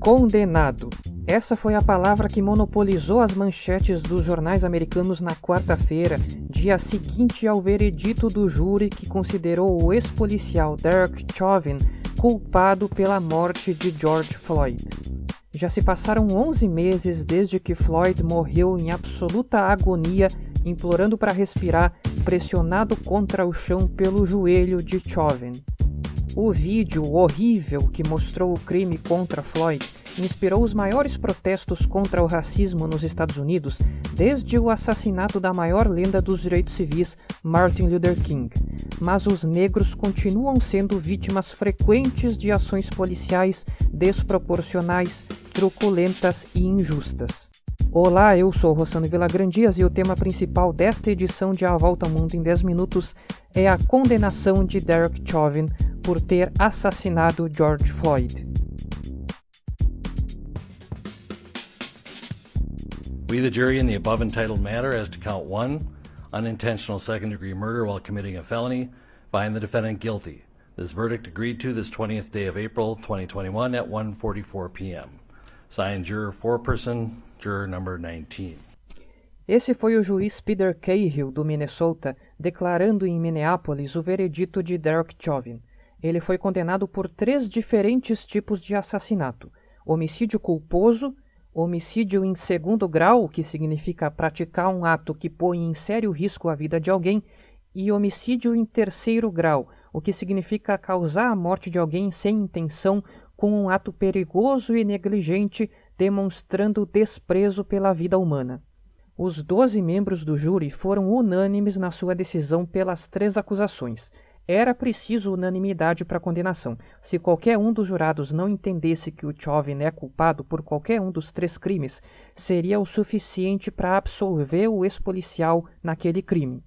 Condenado. Essa foi a palavra que monopolizou as manchetes dos jornais americanos na quarta-feira, dia seguinte ao veredito do júri que considerou o ex-policial Derek Chauvin culpado pela morte de George Floyd. Já se passaram 11 meses desde que Floyd morreu em absoluta agonia, implorando para respirar, pressionado contra o chão pelo joelho de Chauvin. O vídeo horrível que mostrou o crime contra Floyd inspirou os maiores protestos contra o racismo nos Estados Unidos desde o assassinato da maior lenda dos direitos civis, Martin Luther King. Mas os negros continuam sendo vítimas frequentes de ações policiais desproporcionais, truculentas e injustas. Olá, eu sou Rossano Vilagrandias e o tema principal desta edição de A Volta ao Mundo em 10 Minutos é a condenação de Derek Chauvin por ter assassinado George Floyd. We, the jury, in the above entitled matter as to count one, unintentional second degree murder while committing a felony, find the defendant guilty. This verdict agreed to this 20th day of April 2021 at 1:44 p.m. Signed juror foreperson, juror number 19. Esse foi o juiz Peter Cahill, do Minnesota, declarando em Minneapolis o veredito de Derek Chauvin. Ele foi condenado por três diferentes tipos de assassinato: homicídio culposo, homicídio em segundo grau, que significa praticar um ato que põe em sério risco a vida de alguém, e homicídio em terceiro grau, o que significa causar a morte de alguém sem intenção com um ato perigoso e negligente, demonstrando desprezo pela vida humana. Os doze membros do júri foram unânimes na sua decisão pelas três acusações. Era preciso unanimidade para a condenação. Se qualquer um dos jurados não entendesse que o Chauvin é culpado por qualquer um dos três crimes, seria o suficiente para absolver o ex-policial naquele crime.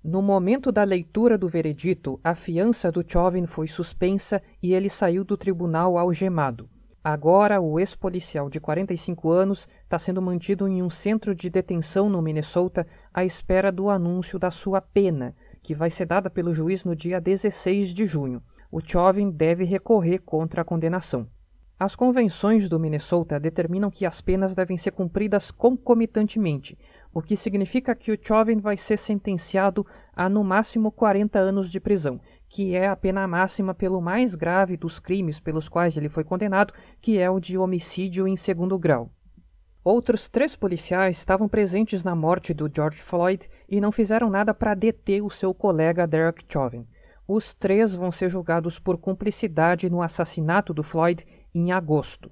No momento da leitura do veredito, a fiança do Chauvin foi suspensa e ele saiu do tribunal algemado. Agora, o ex-policial de 45 anos está sendo mantido em um centro de detenção no Minnesota à espera do anúncio da sua pena, que vai ser dada pelo juiz no dia 16 de junho. O Chauvin deve recorrer contra a condenação. As convenções do Minnesota determinam que as penas devem ser cumpridas concomitantemente, o que significa que o Chauvin vai ser sentenciado a no máximo 40 anos de prisão, que é a pena máxima pelo mais grave dos crimes pelos quais ele foi condenado, que é o de homicídio em segundo grau. Outros três policiais estavam presentes na morte do George Floyd e não fizeram nada para deter o seu colega Derek Chauvin. Os três vão ser julgados por cumplicidade no assassinato do Floyd em agosto.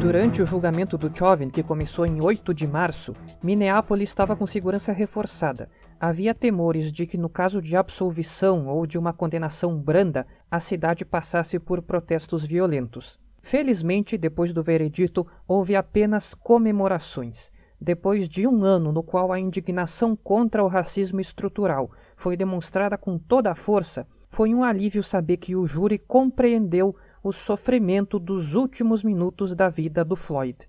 Durante o julgamento do Chauvin, que começou em 8 de março, Minneapolis estava com segurança reforçada. Havia temores de que, no caso de absolvição ou de uma condenação branda, a cidade passasse por protestos violentos. Felizmente, depois do veredito, houve apenas comemorações. Depois de um ano no qual a indignação contra o racismo estrutural foi demonstrada com toda a força, foi um alívio saber que o júri compreendeu o sofrimento dos últimos minutos da vida do Floyd.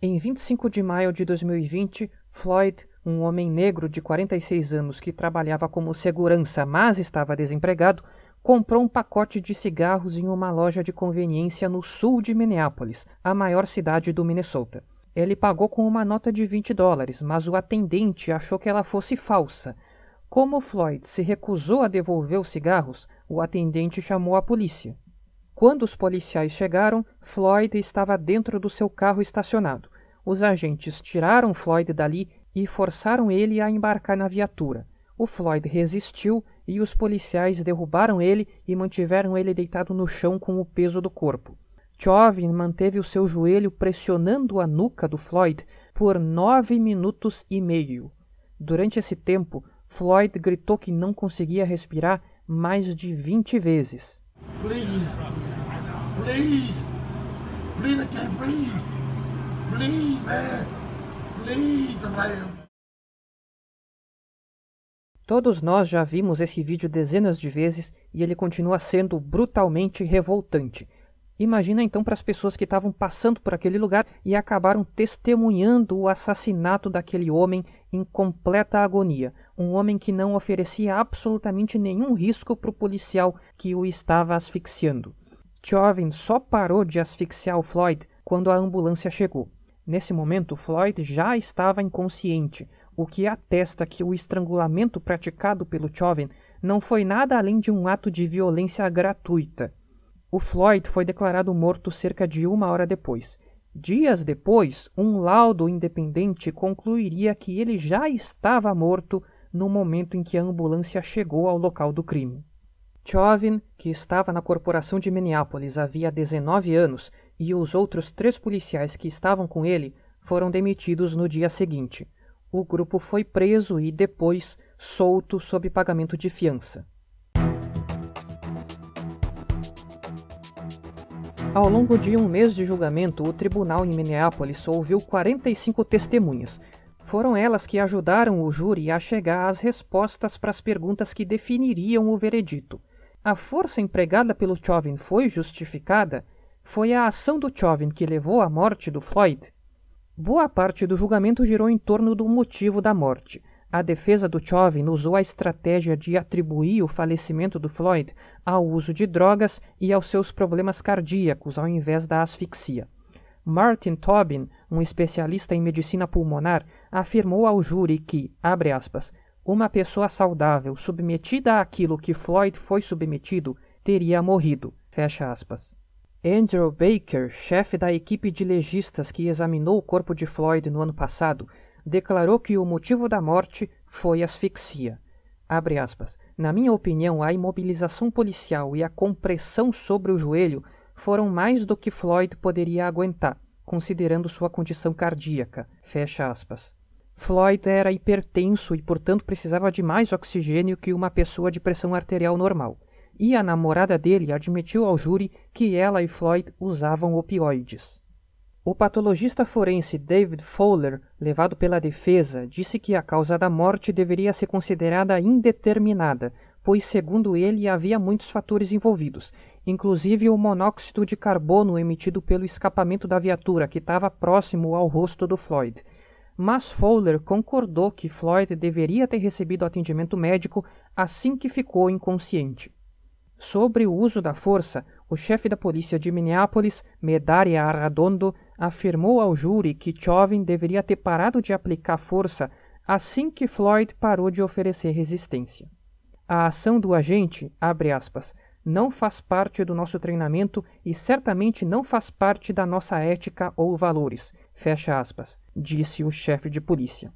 Em 25 de maio de 2020, Floyd um homem negro de 46 anos que trabalhava como segurança, mas estava desempregado, comprou um pacote de cigarros em uma loja de conveniência no sul de Minneapolis, a maior cidade do Minnesota. Ele pagou com uma nota de 20 dólares, mas o atendente achou que ela fosse falsa. Como Floyd se recusou a devolver os cigarros, o atendente chamou a polícia. Quando os policiais chegaram, Floyd estava dentro do seu carro estacionado. Os agentes tiraram Floyd dali e forçaram ele a embarcar na viatura. O Floyd resistiu e os policiais derrubaram ele e mantiveram ele deitado no chão com o peso do corpo. Chauvin manteve o seu joelho pressionando a nuca do Floyd por nove minutos e meio. Durante esse tempo, Floyd gritou que não conseguia respirar mais de vinte vezes. Please, please, please, I can't breathe. Please, man. Todos nós já vimos esse vídeo dezenas de vezes e ele continua sendo brutalmente revoltante. Imagina então para as pessoas que estavam passando por aquele lugar e acabaram testemunhando o assassinato daquele homem em completa agonia, um homem que não oferecia absolutamente nenhum risco para o policial que o estava asfixiando. Chauvin só parou de asfixiar o Floyd quando a ambulância chegou. Nesse momento, Floyd já estava inconsciente, o que atesta que o estrangulamento praticado pelo Chauvin não foi nada além de um ato de violência gratuita. O Floyd foi declarado morto cerca de uma hora depois. Dias depois, um laudo independente concluiria que ele já estava morto no momento em que a ambulância chegou ao local do crime. Chauvin, que estava na corporação de Minneapolis havia 19 anos, e os outros três policiais que estavam com ele foram demitidos no dia seguinte. O grupo foi preso e depois solto sob pagamento de fiança. Ao longo de um mês de julgamento, o tribunal em Minneapolis ouviu 45 testemunhas. Foram elas que ajudaram o júri a chegar às respostas para as perguntas que definiriam o veredito. A força empregada pelo Chauvin foi justificada? Foi a ação do Chauvin que levou à morte do Floyd? Boa parte do julgamento girou em torno do motivo da morte. A defesa do Chauvin usou a estratégia de atribuir o falecimento do Floyd ao uso de drogas e aos seus problemas cardíacos, ao invés da asfixia. Martin Tobin, um especialista em medicina pulmonar, afirmou ao júri que, abre aspas, uma pessoa saudável submetida àquilo que Floyd foi submetido teria morrido, fecha aspas. Andrew Baker, chefe da equipe de legistas que examinou o corpo de Floyd no ano passado, declarou que o motivo da morte foi asfixia. Na minha opinião, a imobilização policial e a compressão sobre o joelho foram mais do que Floyd poderia aguentar, considerando sua condição cardíaca. Fecha aspas. Floyd era hipertenso e, portanto, precisava de mais oxigênio que uma pessoa de pressão arterial normal. E a namorada dele admitiu ao júri que ela e Floyd usavam opioides. O patologista forense David Fowler, levado pela defesa, disse que a causa da morte deveria ser considerada indeterminada, pois, segundo ele, havia muitos fatores envolvidos, inclusive o monóxido de carbono emitido pelo escapamento da viatura que estava próximo ao rosto do Floyd. Mas Fowler concordou que Floyd deveria ter recebido atendimento médico assim que ficou inconsciente. Sobre o uso da força, o chefe da polícia de Minneapolis, Medaria Arradondo, afirmou ao júri que Chauvin deveria ter parado de aplicar força assim que Floyd parou de oferecer resistência. A ação do agente, abre aspas, não faz parte do nosso treinamento e certamente não faz parte da nossa ética ou valores, fecha aspas, disse o chefe de polícia.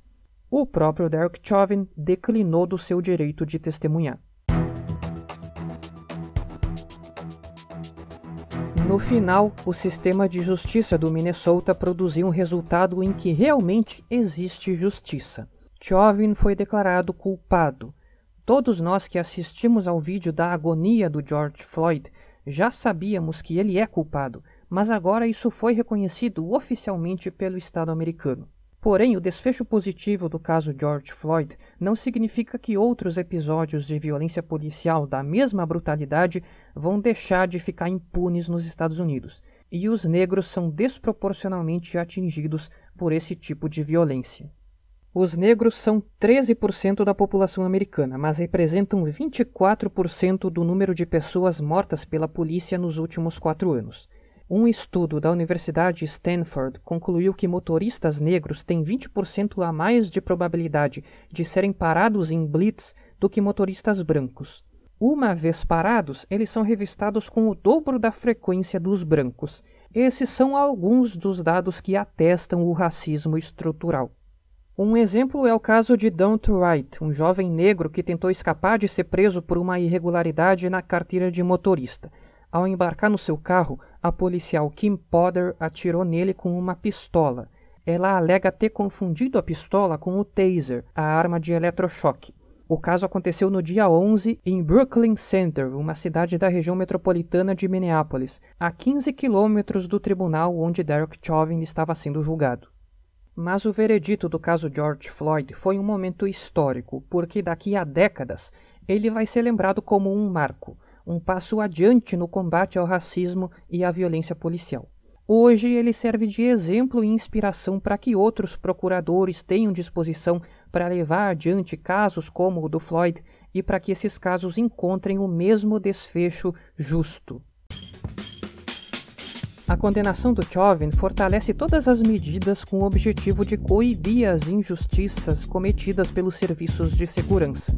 O próprio Derek Chauvin declinou do seu direito de testemunhar. No final, o sistema de justiça do Minnesota produziu um resultado em que realmente existe justiça. Chauvin foi declarado culpado. Todos nós que assistimos ao vídeo da agonia do George Floyd já sabíamos que ele é culpado, mas agora isso foi reconhecido oficialmente pelo Estado americano. Porém, o desfecho positivo do caso George Floyd não significa que outros episódios de violência policial da mesma brutalidade vão deixar de ficar impunes nos Estados Unidos, e os negros são desproporcionalmente atingidos por esse tipo de violência. Os negros são 13% da população americana, mas representam 24% do número de pessoas mortas pela polícia nos últimos quatro anos. Um estudo da Universidade Stanford concluiu que motoristas negros têm 20% a mais de probabilidade de serem parados em blitz do que motoristas brancos. Uma vez parados, eles são revistados com o dobro da frequência dos brancos. Esses são alguns dos dados que atestam o racismo estrutural. Um exemplo é o caso de Don't Wright, um jovem negro que tentou escapar de ser preso por uma irregularidade na carteira de motorista. Ao embarcar no seu carro, a policial Kim Potter atirou nele com uma pistola. Ela alega ter confundido a pistola com o taser, a arma de eletrochoque. O caso aconteceu no dia 11 em Brooklyn Center, uma cidade da região metropolitana de Minneapolis, a 15 quilômetros do tribunal onde Derek Chauvin estava sendo julgado. Mas o veredito do caso George Floyd foi um momento histórico, porque daqui a décadas ele vai ser lembrado como um marco um passo adiante no combate ao racismo e à violência policial. Hoje ele serve de exemplo e inspiração para que outros procuradores tenham disposição para levar adiante casos como o do Floyd e para que esses casos encontrem o mesmo desfecho justo. A condenação do Chauvin fortalece todas as medidas com o objetivo de coibir as injustiças cometidas pelos serviços de segurança.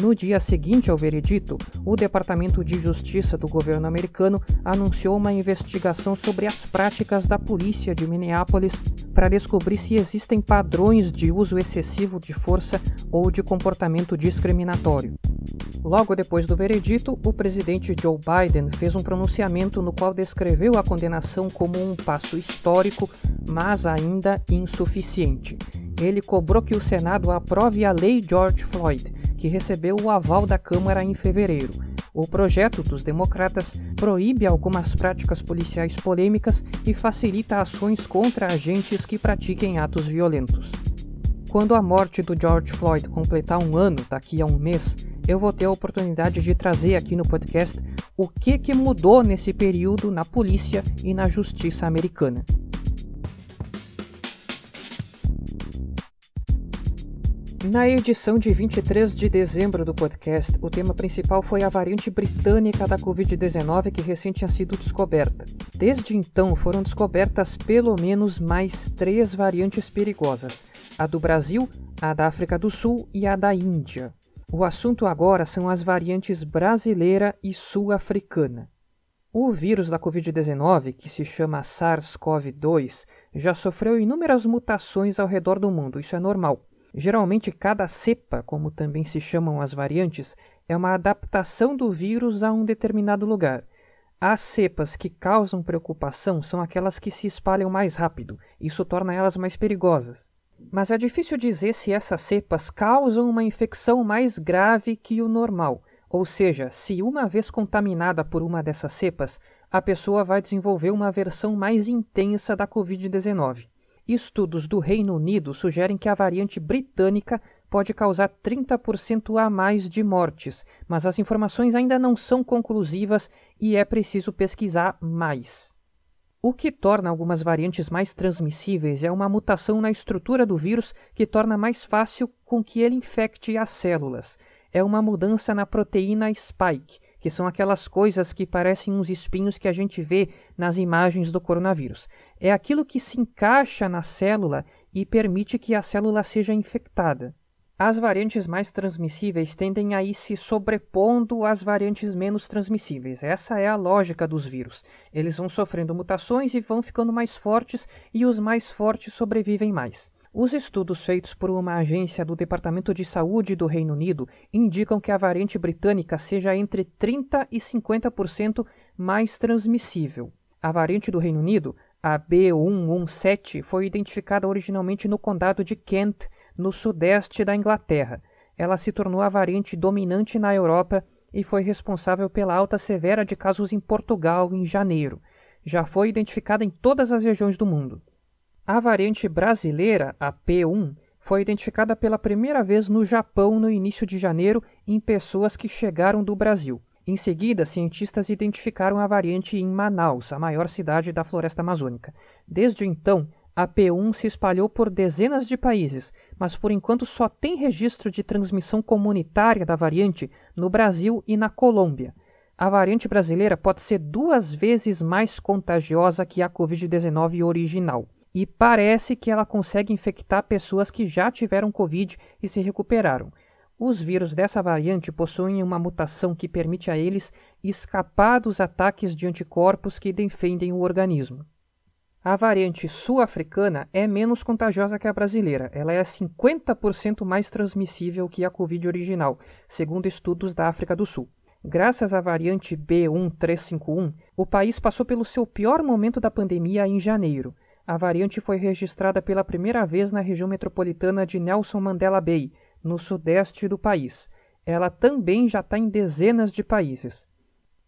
No dia seguinte ao veredito, o Departamento de Justiça do governo americano anunciou uma investigação sobre as práticas da polícia de Minneapolis para descobrir se existem padrões de uso excessivo de força ou de comportamento discriminatório. Logo depois do veredito, o presidente Joe Biden fez um pronunciamento no qual descreveu a condenação como um passo histórico, mas ainda insuficiente. Ele cobrou que o Senado aprove a Lei George Floyd, que recebeu o aval da Câmara em fevereiro. O projeto dos democratas proíbe algumas práticas policiais polêmicas e facilita ações contra agentes que pratiquem atos violentos. Quando a morte do George Floyd completar um ano daqui a um mês, eu vou ter a oportunidade de trazer aqui no podcast o que, que mudou nesse período na polícia e na justiça americana. Na edição de 23 de dezembro do podcast, o tema principal foi a variante britânica da Covid-19 que recém tinha sido descoberta. Desde então, foram descobertas pelo menos mais três variantes perigosas: a do Brasil, a da África do Sul e a da Índia. O assunto agora são as variantes brasileira e sul-africana. O vírus da Covid-19, que se chama SARS-CoV-2, já sofreu inúmeras mutações ao redor do mundo, isso é normal. Geralmente, cada cepa, como também se chamam as variantes, é uma adaptação do vírus a um determinado lugar. As cepas que causam preocupação são aquelas que se espalham mais rápido, isso torna elas mais perigosas. Mas é difícil dizer se essas cepas causam uma infecção mais grave que o normal, ou seja, se uma vez contaminada por uma dessas cepas, a pessoa vai desenvolver uma versão mais intensa da Covid-19. Estudos do Reino Unido sugerem que a variante britânica pode causar 30% a mais de mortes, mas as informações ainda não são conclusivas e é preciso pesquisar mais. O que torna algumas variantes mais transmissíveis é uma mutação na estrutura do vírus que torna mais fácil com que ele infecte as células. É uma mudança na proteína spike, que são aquelas coisas que parecem uns espinhos que a gente vê nas imagens do coronavírus. É aquilo que se encaixa na célula e permite que a célula seja infectada. As variantes mais transmissíveis tendem a ir se sobrepondo às variantes menos transmissíveis. Essa é a lógica dos vírus. Eles vão sofrendo mutações e vão ficando mais fortes, e os mais fortes sobrevivem mais. Os estudos feitos por uma agência do Departamento de Saúde do Reino Unido indicam que a variante britânica seja entre 30% e 50% mais transmissível. A variante do Reino Unido, a B117, foi identificada originalmente no condado de Kent, no sudeste da Inglaterra. Ela se tornou a variante dominante na Europa e foi responsável pela alta severa de casos em Portugal em janeiro. Já foi identificada em todas as regiões do mundo. A variante brasileira, a P1, foi identificada pela primeira vez no Japão no início de janeiro em pessoas que chegaram do Brasil. Em seguida, cientistas identificaram a variante em Manaus, a maior cidade da floresta amazônica. Desde então, a P1 se espalhou por dezenas de países, mas por enquanto só tem registro de transmissão comunitária da variante no Brasil e na Colômbia. A variante brasileira pode ser duas vezes mais contagiosa que a Covid-19 original e parece que ela consegue infectar pessoas que já tiveram Covid e se recuperaram. Os vírus dessa variante possuem uma mutação que permite a eles escapar dos ataques de anticorpos que defendem o organismo. A variante sul-africana é menos contagiosa que a brasileira. Ela é 50% mais transmissível que a Covid original, segundo estudos da África do Sul. Graças à variante B1351, o país passou pelo seu pior momento da pandemia em janeiro. A variante foi registrada pela primeira vez na região metropolitana de Nelson Mandela Bay, no sudeste do país. Ela também já está em dezenas de países.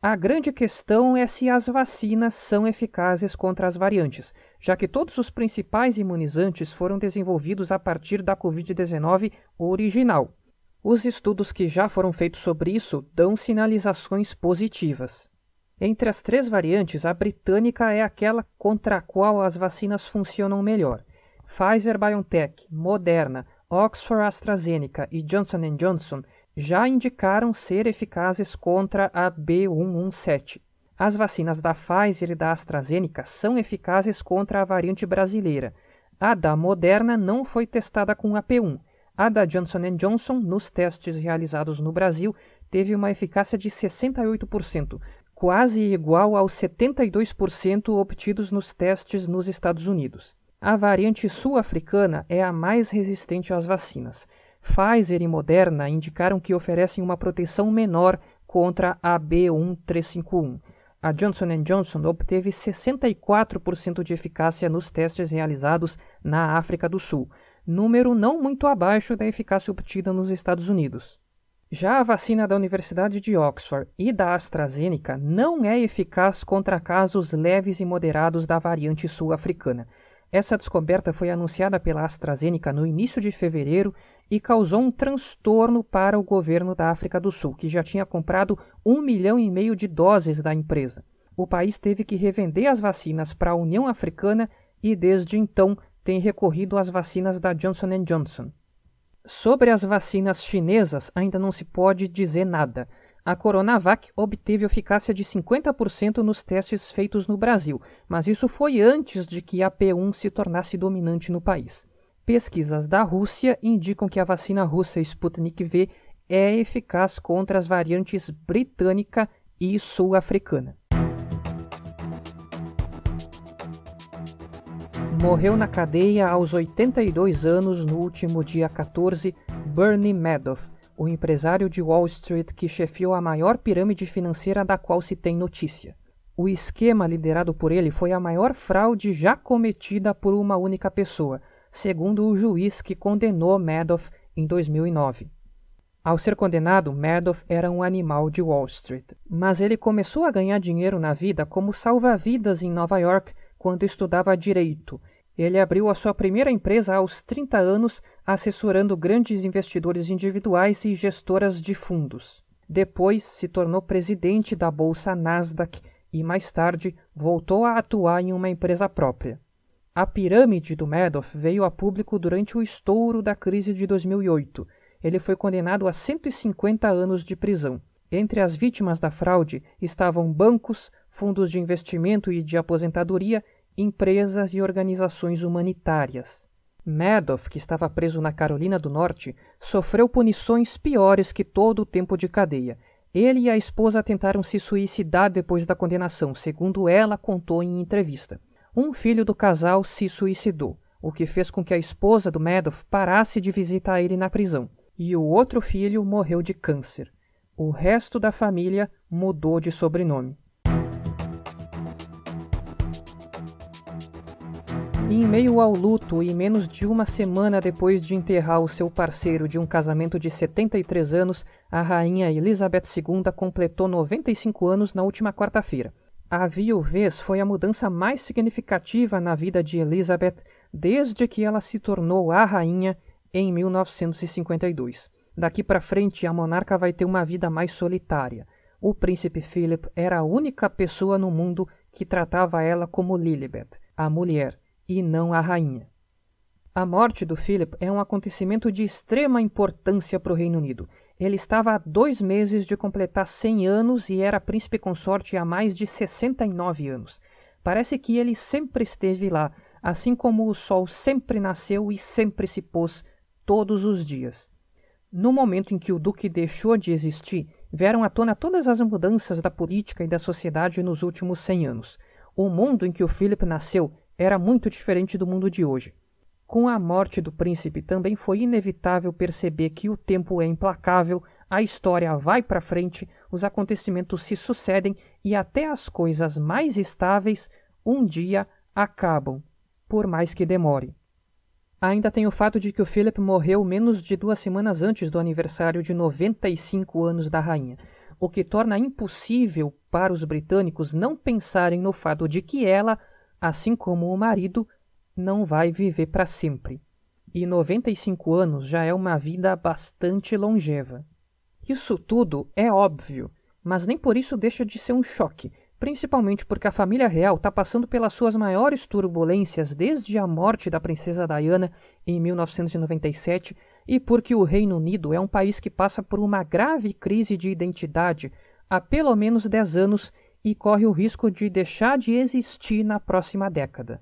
A grande questão é se as vacinas são eficazes contra as variantes, já que todos os principais imunizantes foram desenvolvidos a partir da Covid-19 original. Os estudos que já foram feitos sobre isso dão sinalizações positivas. Entre as três variantes, a britânica é aquela contra a qual as vacinas funcionam melhor. Pfizer BioNTech, Moderna, Oxford AstraZeneca e Johnson Johnson já indicaram ser eficazes contra a B117. As vacinas da Pfizer e da AstraZeneca são eficazes contra a variante brasileira. A da Moderna não foi testada com a P1. A da Johnson Johnson, nos testes realizados no Brasil, teve uma eficácia de 68%, quase igual aos 72% obtidos nos testes nos Estados Unidos. A variante sul-africana é a mais resistente às vacinas. Pfizer e Moderna indicaram que oferecem uma proteção menor contra a B1351. A Johnson Johnson obteve 64% de eficácia nos testes realizados na África do Sul, número não muito abaixo da eficácia obtida nos Estados Unidos. Já a vacina da Universidade de Oxford e da AstraZeneca não é eficaz contra casos leves e moderados da variante sul-africana. Essa descoberta foi anunciada pela AstraZeneca no início de fevereiro e causou um transtorno para o governo da África do Sul, que já tinha comprado um milhão e meio de doses da empresa. O país teve que revender as vacinas para a União Africana e, desde então, tem recorrido às vacinas da Johnson Johnson. Sobre as vacinas chinesas, ainda não se pode dizer nada. A Coronavac obteve eficácia de 50% nos testes feitos no Brasil, mas isso foi antes de que a P1 se tornasse dominante no país. Pesquisas da Rússia indicam que a vacina russa Sputnik V é eficaz contra as variantes britânica e sul-africana. Morreu na cadeia aos 82 anos no último dia 14 Bernie Madoff, o empresário de Wall Street que chefiou a maior pirâmide financeira da qual se tem notícia. O esquema liderado por ele foi a maior fraude já cometida por uma única pessoa, segundo o juiz que condenou Madoff em 2009. Ao ser condenado, Madoff era um animal de Wall Street, mas ele começou a ganhar dinheiro na vida como salva-vidas em Nova York quando estudava direito. Ele abriu a sua primeira empresa aos 30 anos, assessorando grandes investidores individuais e gestoras de fundos. Depois se tornou presidente da bolsa Nasdaq e mais tarde voltou a atuar em uma empresa própria. A pirâmide do Madoff veio a público durante o estouro da crise de 2008. Ele foi condenado a 150 anos de prisão. Entre as vítimas da fraude estavam bancos, fundos de investimento e de aposentadoria empresas e organizações humanitárias. Madoff, que estava preso na Carolina do Norte, sofreu punições piores que todo o tempo de cadeia. Ele e a esposa tentaram se suicidar depois da condenação, segundo ela contou em entrevista. Um filho do casal se suicidou, o que fez com que a esposa do Madoff parasse de visitar ele na prisão, e o outro filho morreu de câncer. O resto da família mudou de sobrenome. Em meio ao luto e menos de uma semana depois de enterrar o seu parceiro de um casamento de 73 anos, a rainha Elizabeth II completou 95 anos na última quarta-feira. A viuvez foi a mudança mais significativa na vida de Elizabeth desde que ela se tornou a rainha em 1952. Daqui para frente, a monarca vai ter uma vida mais solitária. O príncipe Philip era a única pessoa no mundo que tratava ela como Lilibet, a mulher, e não a rainha. A morte do Philip é um acontecimento de extrema importância para o Reino Unido. Ele estava há dois meses de completar 100 anos e era príncipe consorte há mais de 69 anos. Parece que ele sempre esteve lá, assim como o sol sempre nasceu e sempre se pôs, todos os dias. No momento em que o Duque deixou de existir, vieram à tona todas as mudanças da política e da sociedade nos últimos 100 anos. O mundo em que o Philip nasceu era muito diferente do mundo de hoje. Com a morte do príncipe, também foi inevitável perceber que o tempo é implacável, a história vai para frente, os acontecimentos se sucedem e até as coisas mais estáveis um dia acabam, por mais que demore. Ainda tem o fato de que o Philip morreu menos de duas semanas antes do aniversário de 95 anos da rainha, o que torna impossível para os britânicos não pensarem no fato de que ela assim como o marido, não vai viver para sempre. E 95 anos já é uma vida bastante longeva. Isso tudo é óbvio, mas nem por isso deixa de ser um choque, principalmente porque a família real está passando pelas suas maiores turbulências desde a morte da princesa Diana em 1997 e porque o Reino Unido é um país que passa por uma grave crise de identidade há pelo menos 10 anos e corre o risco de deixar de existir na próxima década.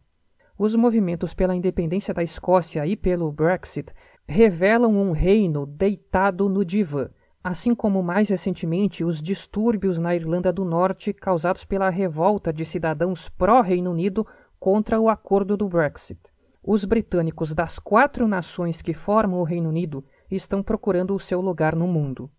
Os movimentos pela independência da Escócia e pelo Brexit revelam um reino deitado no divã assim como mais recentemente os distúrbios na Irlanda do Norte causados pela revolta de cidadãos pró-Reino Unido contra o acordo do Brexit. Os britânicos das quatro nações que formam o Reino Unido estão procurando o seu lugar no mundo.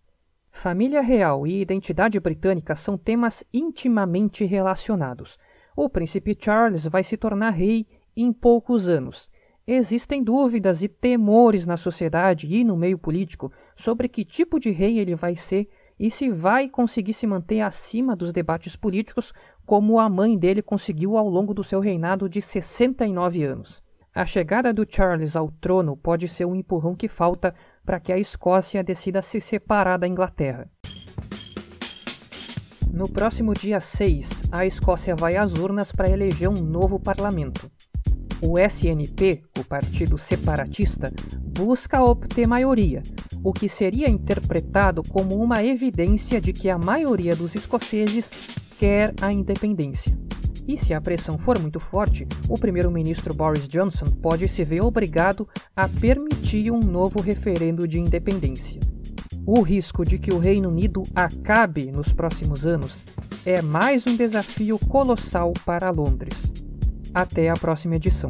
Família real e identidade britânica são temas intimamente relacionados. O príncipe Charles vai se tornar rei em poucos anos Existem dúvidas e temores na sociedade e no meio político sobre que tipo de rei ele vai ser e se vai conseguir se manter acima dos debates políticos como a mãe dele conseguiu ao longo do seu reinado de 69 anos. A chegada do Charles ao trono pode ser um empurrão que falta para que a Escócia decida se separar da Inglaterra. No próximo dia 6, a Escócia vai às urnas para eleger um novo parlamento. O SNP, o Partido Separatista, busca obter maioria, o que seria interpretado como uma evidência de que a maioria dos escoceses quer a independência. E se a pressão for muito forte, o primeiro-ministro Boris Johnson pode se ver obrigado a permitir um novo referendo de independência. O risco de que o Reino Unido acabe nos próximos anos é mais um desafio colossal para Londres. Até a próxima edição.